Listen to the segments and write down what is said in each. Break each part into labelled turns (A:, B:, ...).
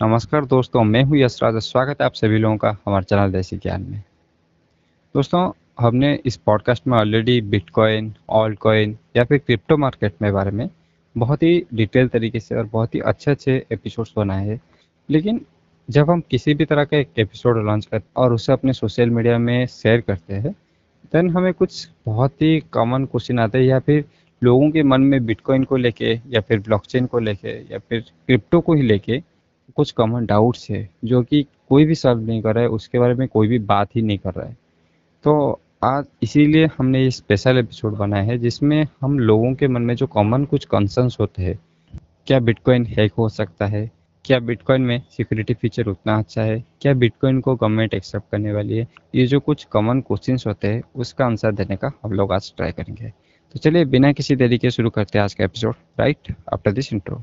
A: नमस्कार दोस्तों, मैं हूँ यशराज। स्वागत है आप सभी लोगों का हमारे चैनल देसी ज्ञान में। दोस्तों, हमने इस पॉडकास्ट में ऑलरेडी बिटकॉइन ऑल कॉइन या फिर क्रिप्टो मार्केट में बारे में बहुत ही डिटेल तरीके से और बहुत ही अच्छे अच्छे एपिसोड्स बनाए हैं। लेकिन जब हम किसी भी तरह का एक एपिसोड लॉन्च करते और उसे अपने सोशल मीडिया में शेयर करते हैं देन हमें कुछ बहुत ही कॉमन क्वेश्चन आते हैं या फिर लोगों के मन में बिटकॉइन को लेके या फिर ब्लॉकचेन को लेके या फिर क्रिप्टो को ही लेके कुछ कॉमन डाउट्स है, जो कि कोई भी सॉल्व नहीं कर रहा है, उसके बारे में कोई भी बात ही नहीं कर रहा है। तो आज इसीलिए हमने ये स्पेशल एपिसोड बनाया है, जिसमें हम लोगों के मन में जो कॉमन कुछ कंसर्न्स होते हैं, क्या बिटकॉइन हैक हो सकता है, क्या बिटकॉइन में सिक्योरिटी फीचर उतना अच्छा है, क्या बिटकॉइन को गवर्नमेंट एक्सेप्ट करने वाली है, ये जो कुछ कॉमन क्वेश्चन होते हैं, उसका आंसर देने का हम लोग आज ट्राई करेंगे। तो चलिए, बिना किसी देरी के शुरू करते हैं आज का episode right after this intro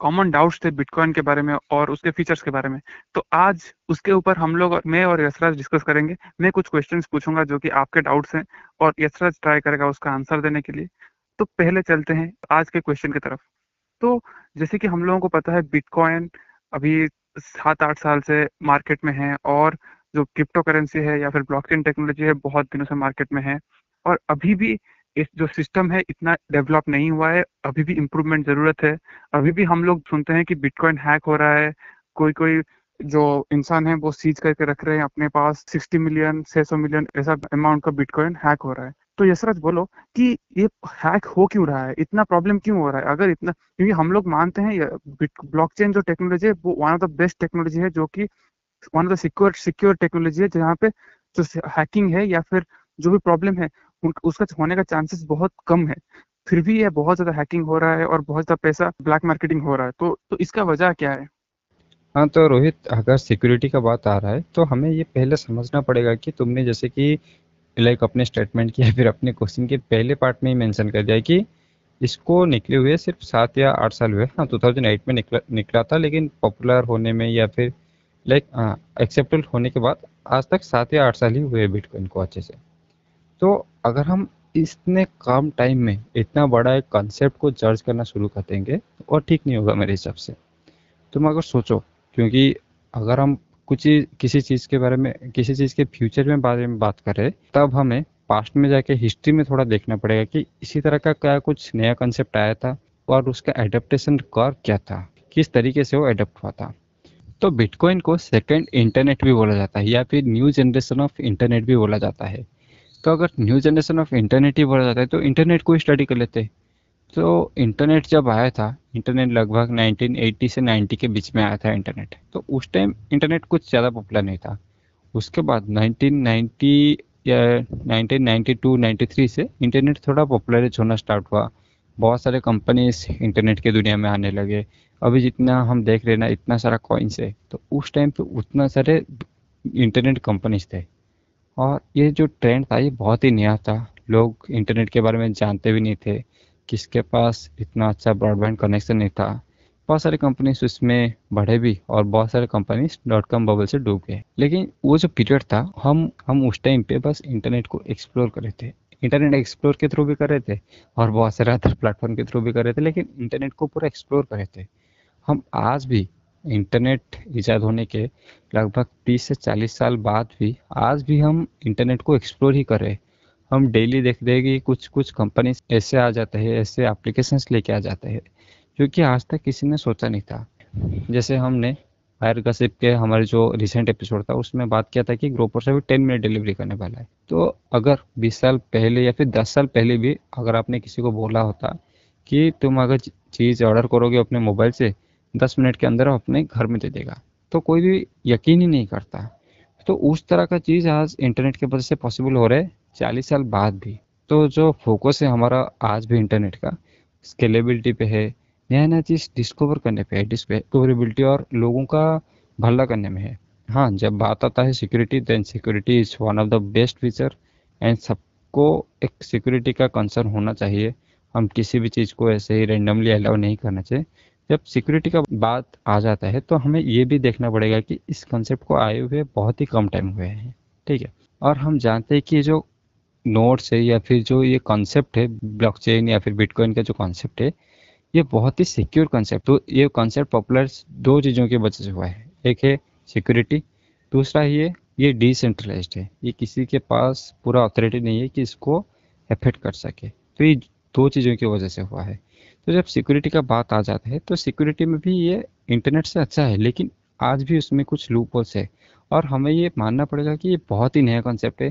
B: common doubts थे बिटकॉइन के बारे में और उसके फीचर्स के बारे में। तो आज उसके ऊपर हम लोग मैं और यशराज डिस्कस करेंगे। मैं कुछ क्वेश्चंस पूछूँगा जो कि आपके डाउट्स हैं और यशराज ट्राई करेगा उसका आंसर देने के लिए। तो पहले चलते हैं आज के क्वेश्चन की तरफ़। तो जैसे कि हम लोगों को पता है बिटकॉइन अभी सात आठ साल से मार्केट में है और जो क्रिप्टो करेंसी है या फिर ब्लॉकचेन टेक्नोलॉजी है, बहुत दिनों से मार्केट में है। और अभी भी इस जो सिस्टम है, इतना डेवलप नहीं हुआ है। अभी भी इम्प्रूवमेंट ज़रूरत है। अभी भी हम लोग सुनते हैं कि बिटकॉइन हैक हो रहा है। कोई कोई जो इंसान है, वो सीज करके रख रहे हैं अपने पास 60 मिलियन 600 मिलियन ऐसा अमाउंट का बिटकॉइन हैक हो रहा है। तो यशराज बोलो कि ये हैक हो क्यों रहा है? इतना प्रॉब्लम क्यों हो रहा है? अगर इतना, क्योंकि हम लोग मानते हैं ब्लॉकचेन जो टेक्नोलॉजी है, वो one of the best technology है, जो कि one of the secure secure technology है, जहाँ पे जो हैकिंग है या फिर जो भी प्रॉब्लम है उसका होने का चांसेस बहुत कम है। फिर भी ये बहुत ज़्यादा हैकिंग हो रहा है और बहुत ज़्यादा पैसा ब्लैक मार्केटिंग हो रहा है। तो तो इसका वजह क्या है?
A: हाँ तो रोहित, अगर सिक्योरिटी का बात आ रहा है तो हमें ये पहले समझना पड़ेगा कि तुमने जैसे कि लाइक अपने स्टेटमेंट की या फिर अपने क्वेश्चन के पहले पार्ट में ही मेंशन कर दिया कि इसको निकले हुए सिर्फ़ सात या आठ साल हुए। हाँ टू थाउज़ेंड एट में निकला निकला था, लेकिन पॉपुलर होने में या फिर लाइक एक्सेप्टेड होने के बाद आज तक सात या आठ साल ही हुए बिटकॉइन को अच्छे से। तो अगर हम इतने कम टाइम में इतना बड़ा एक कॉन्सेप्ट को जर्ज करना शुरू कर देंगे और ठीक नहीं होगा मेरे हिसाब से। तुम अगर सोचो, क्योंकि अगर हम कुछ किसी चीज़ के बारे में, किसी चीज़ के फ्यूचर में बारे में बात करें, तब हमें पास्ट में जाके हिस्ट्री में थोड़ा देखना पड़ेगा कि इसी तरह का क्या कुछ नया कंसेप्ट आया था और उसका एडेप्टेशन कर क्या था, किस तरीके से वो एडेप्ट हुआ था। तो बिटकॉइन को सेकेंड इंटरनेट भी बोला जाता है, या फिर न्यू जनरेशन ऑफ़ इंटरनेट भी बोला जाता है। तो अगर न्यू जनरेशन ऑफ़ इंटरनेट ही बोला जाता है तो इंटरनेट को स्टडी कर लेते तो इंटरनेट जब आया था इंटरनेट लगभग 1980 से 90 के बीच में आया था इंटरनेट तो उस टाइम इंटरनेट कुछ ज़्यादा पॉपुलर नहीं था। उसके बाद 1990 या 1992 93 से इंटरनेट थोड़ा पॉपुलर होना स्टार्ट हुआ। बहुत सारे कंपनीज़ इंटरनेट के दुनिया में आने लगे। अभी जितना हम देख रहे ना, इतना सारा कॉइन्स है। तो उस टाइम पे उतना सारे इंटरनेट कंपनीज़ थे। और ये जो ट्रेंड था, ये बहुत ही नया था। लोग इंटरनेट के बारे में जानते भी नहीं थे किसके पास इतना अच्छा ब्रॉडबैंड कनेक्शन नहीं था। बहुत सारी कंपनीज़ उसमें बढ़े भी और बहुत सारे कंपनीज़ डॉट कॉम बबल से डूब गए। लेकिन वो जो पीरियड था, हम हम उस टाइम पे बस इंटरनेट को एक्सप्लोर कर रहे थे। इंटरनेट एक्सप्लोर के थ्रू भी कर रहे थे और बहुत सारे अदर प्लेटफॉर्म के थ्रू भी कर रहे थे, लेकिन इंटरनेट को पूरा एक्सप्लोर कर रहे थे। हम आज भी इंटरनेट ईजाद होने के लगभग 30 से 40 साल बाद भी, आज भी हम इंटरनेट को एक्सप्लोर ही कर रहे हम डेली देख रहे कि कुछ कुछ कंपनी ऐसे आ जाते हैं, ऐसे एप्लीकेशंस लेके आ जाते हैं, जो कि आज तक किसी ने सोचा नहीं था। जैसे हमने फायर गसिप के हमारे जो रिसेंट एपिसोड था, उसमें बात किया था कि ग्रोपर से भी टेन मिनट डिलीवरी करने वाला है। तो अगर बीस साल पहले या फिर दस साल पहले भी अगर आपने किसी को बोला होता कि तुम अगर चीज़ ऑर्डर करोगे अपने मोबाइल से दस मिनट के अंदर अपने घर में दे देगा। तो कोई भी यकीन ही नहीं करता। तो उस तरह का चीज़ आज इंटरनेट की वजह से पॉसिबल हो रहा है, चालीस साल बाद भी। तो जो फोकस है हमारा आज भी इंटरनेट का स्केलेबिलिटी पे है नया नया चीज़ डिस्कवर करने पे है डिस्कवरेबिलिटी और लोगों का भला करने में है। हाँ जब बात आता है security then security is one of the best feature and सबको एक सिक्योरिटी का कंसर्न होना चाहिए। हम किसी भी चीज़ को ऐसे ही रेंडमली अलाउ नहीं करना चाहिए। जब सिक्योरिटी का बात आ जाता है तो हमें ये भी देखना पड़ेगा कि इस कंसेप्ट को आए हुए बहुत ही कम टाइम हुए हैं, ठीक है? और हम जानते हैं कि जो नोट्स है या फिर जो ये कॉन्सेप्ट है ब्लॉकचेन या फिर बिटकॉइन का जो कॉन्सेप्ट है, ये बहुत ही सिक्योर कॉन्सेप्ट तो ये कॉन्सेप्ट पॉपुलर दो चीज़ों की वजह से हुआ है। एक है सिक्योरिटी दूसरा ये ये डिसेंट्रलाइज है। ये किसी के पास पूरा अथॉरिटी नहीं है कि इसको एफेक्ट कर सके। तो ये दो चीज़ों की वजह से हुआ है। तो जब सिक्योरिटी का बात आ जाता है तो सिक्योरिटी में भी ये इंटरनेट से अच्छा है, लेकिन आज भी उसमें कुछ लूप है। और हमें ये मानना पड़ेगा कि ये बहुत ही नया कॉन्सेप्ट है।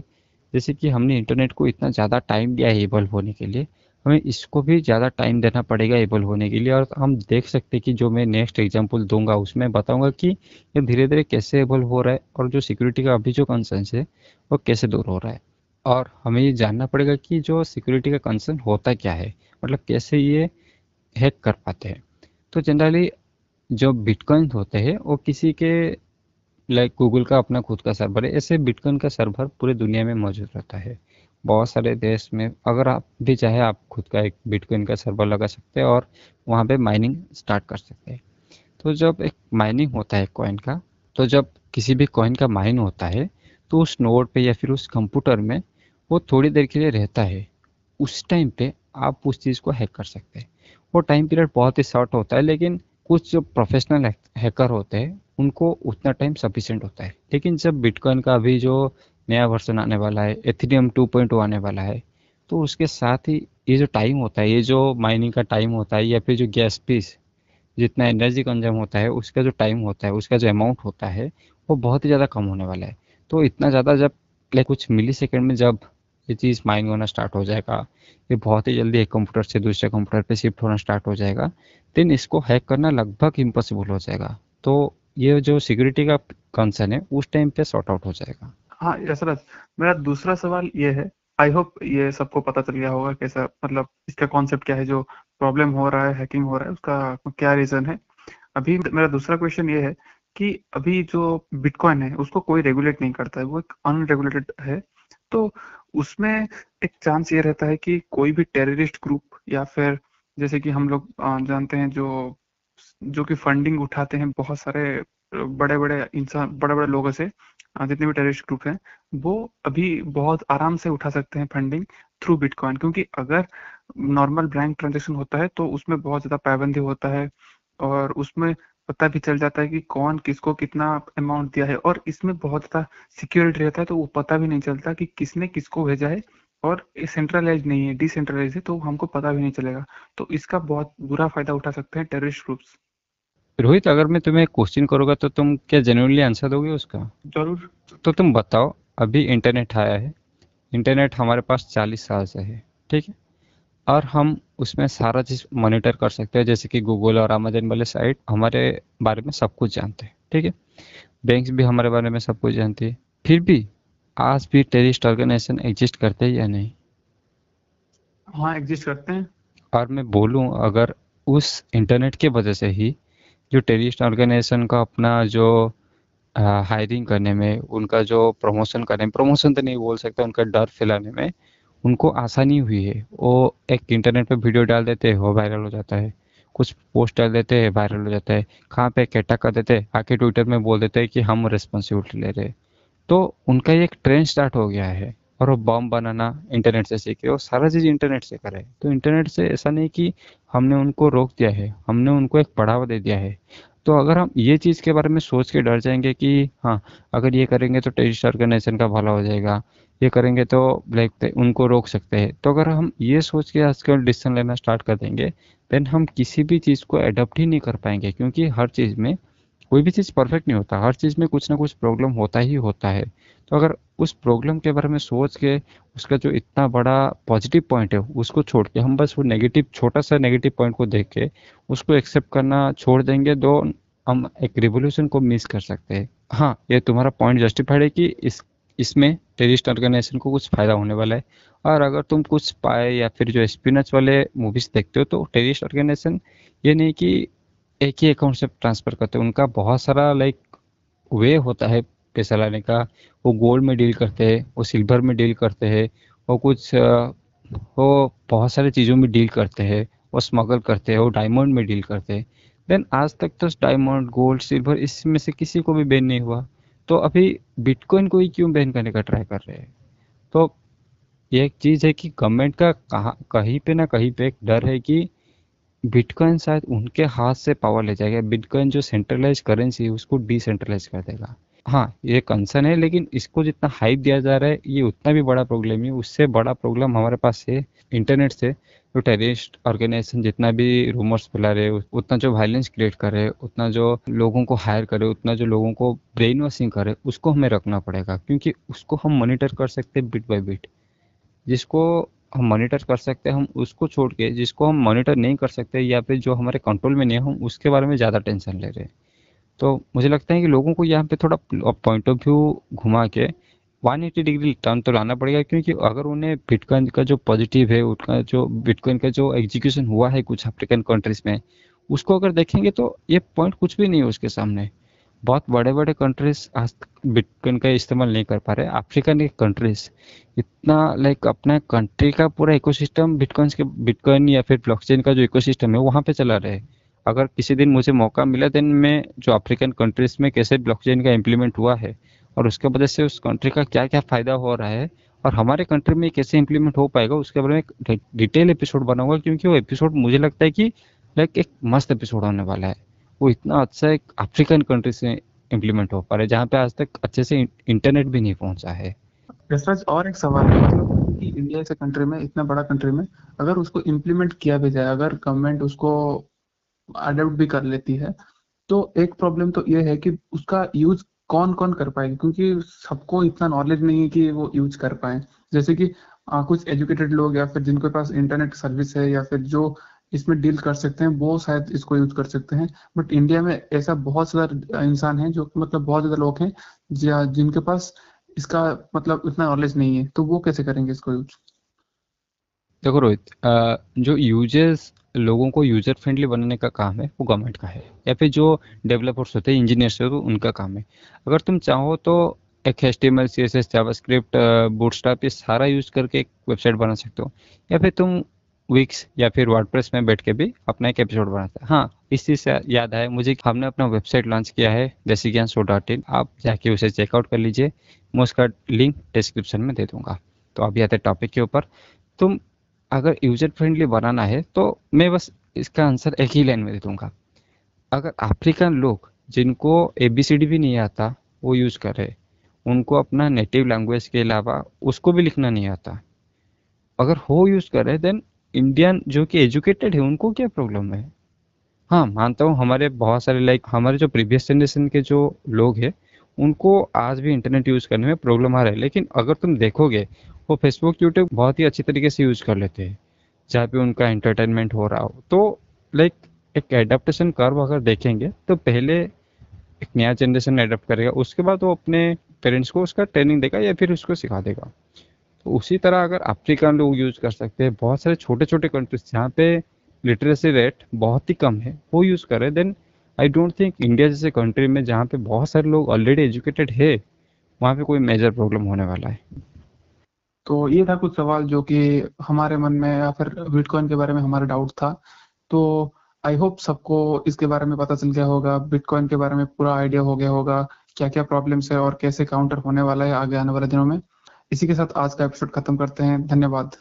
A: जैसे कि हमने इंटरनेट को इतना ज़्यादा टाइम दिया है एबल होने के लिए, हमें इसको भी ज़्यादा टाइम देना पड़ेगा एबल होने के लिए। और हम देख सकते हैं कि जो मैं नेक्स्ट एग्ज़ाम्पल दूँगा, उसमें बताऊँगा कि ये धीरे धीरे कैसे एबल हो रहा है और जो सिक्योरिटी का अभी जो कंसर्न है, वो कैसे दूर हो रहा है। और हमें ये जानना पड़ेगा कि जो सिक्योरिटी का कंसर्न होता क्या है? मतलब कैसे ये हैक कर पाते हैं। तो जनरली जो बिटकॉइन होते हैं, वो किसी के लाइक गूगल का अपना खुद का सर्वर है, ऐसे बिटकॉइन का सर्वर पूरे दुनिया में मौजूद रहता है। बहुत सारे देश में, अगर आप भी चाहे, आप खुद का एक बिटकॉइन का सर्वर लगा सकते हैं और वहाँ पे माइनिंग स्टार्ट कर सकते हैं। तो जब एक माइनिंग होता है कॉइन का तो जब किसी भी कॉइन का माइन होता है तो उस नोड पे या फिर उस कंप्यूटर में वो थोड़ी देर के लिए रहता है। उस टाइम पे आप उस चीज़ को हैक कर सकते हैं। वो टाइम पीरियड बहुत ही शॉर्ट होता है, लेकिन कुछ जो प्रोफेशनल हैकर होते हैं, उनको उतना टाइम सफिशेंट होता है। लेकिन जब बिटकॉइन का अभी जो नया वर्जन आने वाला है एथीरियम 2.0 आने वाला है तो उसके साथ ही ये जो टाइम होता है, ये जो माइनिंग का टाइम होता है, या फिर जो गैस पीस जितना एनर्जी कंज्यूम होता है, उसका जो टाइम होता है, उसका जो अमाउंट होता है, वो बहुत ही ज़्यादा कम होने वाला है। तो इतना ज़्यादा जब कुछ मिली सेकेंड में जब ये चीज़ माइंड होना स्टार्ट हो जाएगा। ये बहुत ही जल्दी एक कंप्यूटर से दूसरे कंप्यूटर पे शिफ्ट होना स्टार्ट हो जाएगा। देन इसको हैक करना लगभग इम्पॉसिबल हो जाएगा। तो ये जो सिक्योरिटी का कंसर्न है, उस टाइम पे सॉर्ट आउट हो जाएगा।
B: हाँ यशरथ मेरा दूसरा सवाल ये है। आई होप ये सबको पता चल गया होगा कैसा मतलब इसका कॉन्सेप्ट क्या है, जो प्रॉब्लम हो रहा है हैकिंग हो रहा है, उसका क्या रीजन है? अभी मेरा दूसरा क्वेश्चन ये है कि अभी जो बिटकॉइन है, उसको कोई रेगुलेट नहीं करता है। वो एक अनरेगुलेटेड है। तो उसमें एक चांस ये रहता है कि कोई भी टेररिस्ट ग्रुप या फिर जैसे कि हम लोग जानते हैं जो जो कि फंडिंग उठाते हैं बहुत सारे बड़े बड़े इंसान बड़े बड़े लोगों से जितने भी टेररिस्ट ग्रुप हैं, वो अभी बहुत आराम से उठा सकते हैं फंडिंग थ्रू बिटकॉइन क्योंकि अगर नॉर्मल बैंक ट्रांजेक्शन होता है तो उसमें बहुत ज़्यादा पाबंदी होता है और उसमें पता भी चल जाता है कि कौन किसको कितना अमाउंट दिया है और इसमें बहुत ज़्यादा सिक्योरिटी रहता है तो वो पता भी नहीं चलता कि किसने किसको भेजा है और सेंट्रलाइज नहीं है डिसेंट्रलाइज है तो हमको पता भी नहीं चलेगा। तो इसका बहुत बुरा फ़ायदा उठा सकते हैं टेररिस्ट ग्रुप्स
A: रोहित अगर मैं तुम्हें क्वेश्चन करूँगा तो तुम क्या जेन्युइनली आंसर दोगे उसका?
B: ज़रूर।
A: तो तुम बताओ अभी इंटरनेट आया है। इंटरनेट हमारे पास चालीस साल से है ठीक है? और हम उसमें सारा चीज़ मॉनिटर कर सकते हैं जैसे कि गूगल और अमेजन वाले साइट हमारे बारे में सब कुछ जानते हैं ठीक है? बैंक्स भी हमारे बारे में सब कुछ जानती है। फिर भी आज भी टेररिस्ट ऑर्गेनाइजेशन एग्जिस्ट करते हैं या नहीं?
B: हाँ एग्जिस्ट करते हैं।
A: और मैं बोलूँ अगर उस इंटरनेट के वजह से ही जो टेररिस्ट ऑर्गेनाइजेशन का अपना जो हायरिंग करने में उनका जो प्रमोशन करने में प्रमोशन तो नहीं बोल सकते उनका डर फैलाने में उनको आसानी हुई है। वो एक इंटरनेट पर वीडियो डाल देते हैं, वो वायरल हो जाता है। कुछ पोस्ट डाल देते हैं वायरल हो जाता है। कहाँ पे कैटा कर देते हैं, आके ट्विटर में बोल देते हैं कि हम रिस्पॉन्सिबिलिटी ले रहे तो उनका एक ट्रेंड स्टार्ट हो गया है और वो बम बनाना इंटरनेट से सीखे वो सारा चीज़ इंटरनेट से करे तो इंटरनेट से ऐसा नहीं कि हमने उनको रोक दिया है, हमने उनको एक बढ़ावा दे दिया है। तो अगर हम ये चीज़ के बारे में सोच के डर जाएँगे कि हाँ अगर ये करेंगे तो टेरिस्ट ऑर्गेनाइजेशन का भला हो जाएगा, ये करेंगे तो ब्लैक उनको रोक सकते हैं। तो अगर हम ये सोच के आजकल डिसीज़न लेना स्टार्ट कर देंगे, देन हम किसी भी चीज़ को एडोप्ट ही नहीं कर पाएँगे, क्योंकि हर चीज़ में कोई भी चीज़ परफेक्ट नहीं होता, हर चीज़ में कुछ ना कुछ प्रॉब्लम होता ही होता है। तो अगर उस प्रॉब्लम के बारे में सोच के उसका जो इतना बड़ा पॉजिटिव पॉइंट है, उसको छोड़ के हम बस वो नेगेटिव छोटा सा नेगेटिव पॉइंट को देख के उसको एक्सेप्ट करना छोड़ देंगे तो हम एक रिवोल्यूशन को मिस कर सकते हैं। हाँ ये तुम्हारा पॉइंट जस्टिफाइड है कि इस, इसमें टेरिस्ट ऑर्गेनाइजेशन को कुछ फ़ायदा होने वाला है। और अगर तुम कुछ पाए या फिर जो स्पिनच वाले मूवीज़ देखते हो तो टेरिस्ट ऑर्गेनाइजेशन ये नहीं कि एक ही अकाउंट से ट्रांसफ़र करते हैं। उनका बहुत सारा लाइक वे होता है पैसा लाने का, वो गोल्ड में डील करते हैं, वो सिल्वर में डील करते हैं, वो कुछ वो बहुत सारी चीज़ों में डील करते हैं, वो स्मगल करते हैं, वो डायमंड में डील करते हैं। देन आज तक तो डायमंड गोल्ड सिल्वर इसमें से किसी को भी बैन नहीं हुआ। तो अभी बिटकॉइन को ही क्यों बैन करने का ट्राई कर रहे हैं? तो ये एक चीज़ है कि गवर्नमेंट का कहाँ, कहीं पे ना कहीं पे एक डर है कि बिटकॉइन शायद उनके हाथ से पावर ले जाएगा। बिटकॉइन जो सेंट्रलाइज करेंसी है, उसको डिसेंट्रलाइज कर देगा। हाँ ये कंसर्न है, लेकिन इसको जितना हाइप दिया जा रहा है, ये उतना भी बड़ा प्रॉब्लम है। उससे बड़ा प्रॉब्लम हमारे पास है इंटरनेट से। जो टेररिस्ट ऑर्गेनाइजेशन जितना भी रूमर्स फैला रहे उतना जो वायलेंस क्रिएट कर करे उतना जो लोगों को हायर करे उतना जो लोगों को ब्रेन वॉशिंग करे उसको हमें रखना पड़ेगा, क्योंकि उसको हम मॉनिटर कर सकते हैं बिट बाई बिट जिसको हम मॉनिटर कर सकते हैं, हम उसको छोड़ के, जिसको हम मॉनिटर नहीं कर सकते या फिर जो हमारे कंट्रोल में नहीं है, हम उसके बारे में ज़्यादा टेंशन ले रहे हैं। तो मुझे लगता है कि लोगों को यहाँ पे थोड़ा पॉइंट ऑफ़ व्यू घुमा के 180 डिग्री टर्न तो लाना पड़ेगा, क्योंकि अगर उन्हें बिटकॉइन का जो पॉजिटिव है उसका जो बिटकॉइन का जो एग्जीक्यूशन हुआ है कुछ अफ्रीकन कंट्रीज़ में, उसको अगर देखेंगे तो ये पॉइंट कुछ भी नहीं है उसके सामने। बहुत बड़े बड़े कंट्रीज़ आज बिटकॉइन का इस्तेमाल नहीं कर पा रहे अफ्रीकन कंट्रीज़ इतना लाइक अपना कंट्री का पूरा इकोसिस्टम बिटकॉइन के बिटकॉइन या फिर ब्लॉकचेन का जो इकोसिस्टम है, वहाँ पे चला रहे। अगर किसी दिन मुझे मौका मिला देन मैं जो अफ्रीकन कंट्रीज़ में कैसे ब्लॉकचेन का इम्प्लीमेंट हुआ है, और उसके वजह से उस कंट्री का क्या क्या फ़ायदा हो रहा है, और हमारे कंट्री में कैसे इम्प्लीमेंट हो पाएगा, उसके बारे में डिटेल एपिसोड बनाऊँगा क्योंकि वो एपिसोड मुझे लगता है कि लाइक एक मस्त एपिसोड होने वाला है। वो इतना अच्छा एक अफ्रीकन कंट्री से इम्प्लीमेंट हो पा रहा है, जहाँ पे आज तक अच्छे से इंटरनेट भी नहीं पहुँचा है।
B: और एक सवाल है मतलब कि इंडिया जैसे कंट्री में, इतना बड़ा कंट्री में, अगर उसको इम्प्लीमेंट किया भी जाए, अगर गवर्नमेंट उसको अडोप्ट भी कर लेती है। तो एक प्रॉब्लम तो ये है कि उसका यूज़ कौन कौन कर पाएगा? क्योंकि सबको इतना नॉलेज नहीं है कि वो यूज़ कर पाए। जैसे कि आ, कुछ एजुकेटेड लोग या फिर जिनके पास इंटरनेट सर्विस है या फिर जो इसमें डील कर सकते हैं वो शायद इसको यूज़ कर सकते हैं। बट इंडिया में ऐसा बहुत ज़्यादा इंसान है जो मतलब बहुत ज़्यादा लोग हैं जिनके पास इसका मतलब इतना नॉलेज नहीं है। तो वो कैसे करेंगे इसको यूज़
A: देखो रोहित जो यूज़र्स लोगों को यूज़र फ्रेंडली बनाने का काम है, वो गवर्नमेंट का है। या फिर जो डेवलपर्स होते हैं इंजीनियर्स होते हैं उनका काम है। अगर तुम चाहो तो एक H T M L C S S JavaScript Bootstrap ये सारा यूज़ करके एक वेबसाइट बना सकते हो। या फिर तुम विक्स या फिर वर्डप्रेस में बैठ के भी अपना एक एपिसोड बनाता है। हाँ इस चीज़ से याद है मुझे हमने अपना वेबसाइट लॉन्च किया है देसी ज्ञान शो डॉट इन आप जाके उसे चेकआउट कर लीजिए, मैं उसका लिंक डिस्क्रिप्शन में दे दूँगा। तो अभी आते टॉपिक के ऊपर। तुम अगर यूज़र फ्रेंडली बनाना है तो मैं बस इसका आंसर एक ही लाइन में दे दूँगा। अगर अफ्रीकन लोग जिनको एबीसीडी भी नहीं आता, वो यूज़ कर रहे उनको अपना नेटिव लैंग्वेज के अलावा उसको भी लिखना नहीं आता। अगर हो यूज़ कर रहे देन इंडियन जो कि एजुकेटेड है, उनको क्या प्रॉब्लम है? हाँ मानता हूँ हमारे बहुत सारे लाइक हमारे जो प्रीवियस जनरेशन के जो लोग हैं उनको आज भी इंटरनेट यूज़ करने में प्रॉब्लम आ रहा है। लेकिन अगर तुम देखोगे, वो फेसबुक यूट्यूब बहुत ही अच्छी तरीके से यूज़ कर लेते हैं। जहाँ पे उनका एंटरटेनमेंट हो रहा हो। तो लाइक एक एडेप्टेशन कर्व अगर देखेंगे तो पहले एक नया जनरेशन एडेप्ट करेगा। उसके बाद वो अपने पेरेंट्स को उसका ट्रेनिंग देगा या फिर उसको सिखा देगा। तो उसी तरह अगर अफ्रीकन लोग यूज़ कर सकते हैं, बहुत सारे छोटे छोटे कंट्रीज़ जहाँ पे लिटरेसी रेट बहुत ही कम है, वो यूज़ करे। Then I don't think India जैसे कंट्री में जहाँ पे बहुत सारे लोग ऑलरेडी एजुकेटेड है, वहाँ पे कोई मेजर प्रॉब्लम होने वाला है।
B: तो ये था कुछ सवाल जो कि हमारे मन में या फिर बिटकॉइन के बारे में हमारा डाउट था। तो आई होप सबको इसके बारे में पता चल गया होगा बिटकॉइन के बारे में पूरा आइडिया हो गया होगा क्या क्या प्रॉब्लम्स है और कैसे काउंटर होने वाला है आगे आने वाले दिनों में। इसी के साथ आज का एपिसोड खत्म करते हैं। धन्यवाद।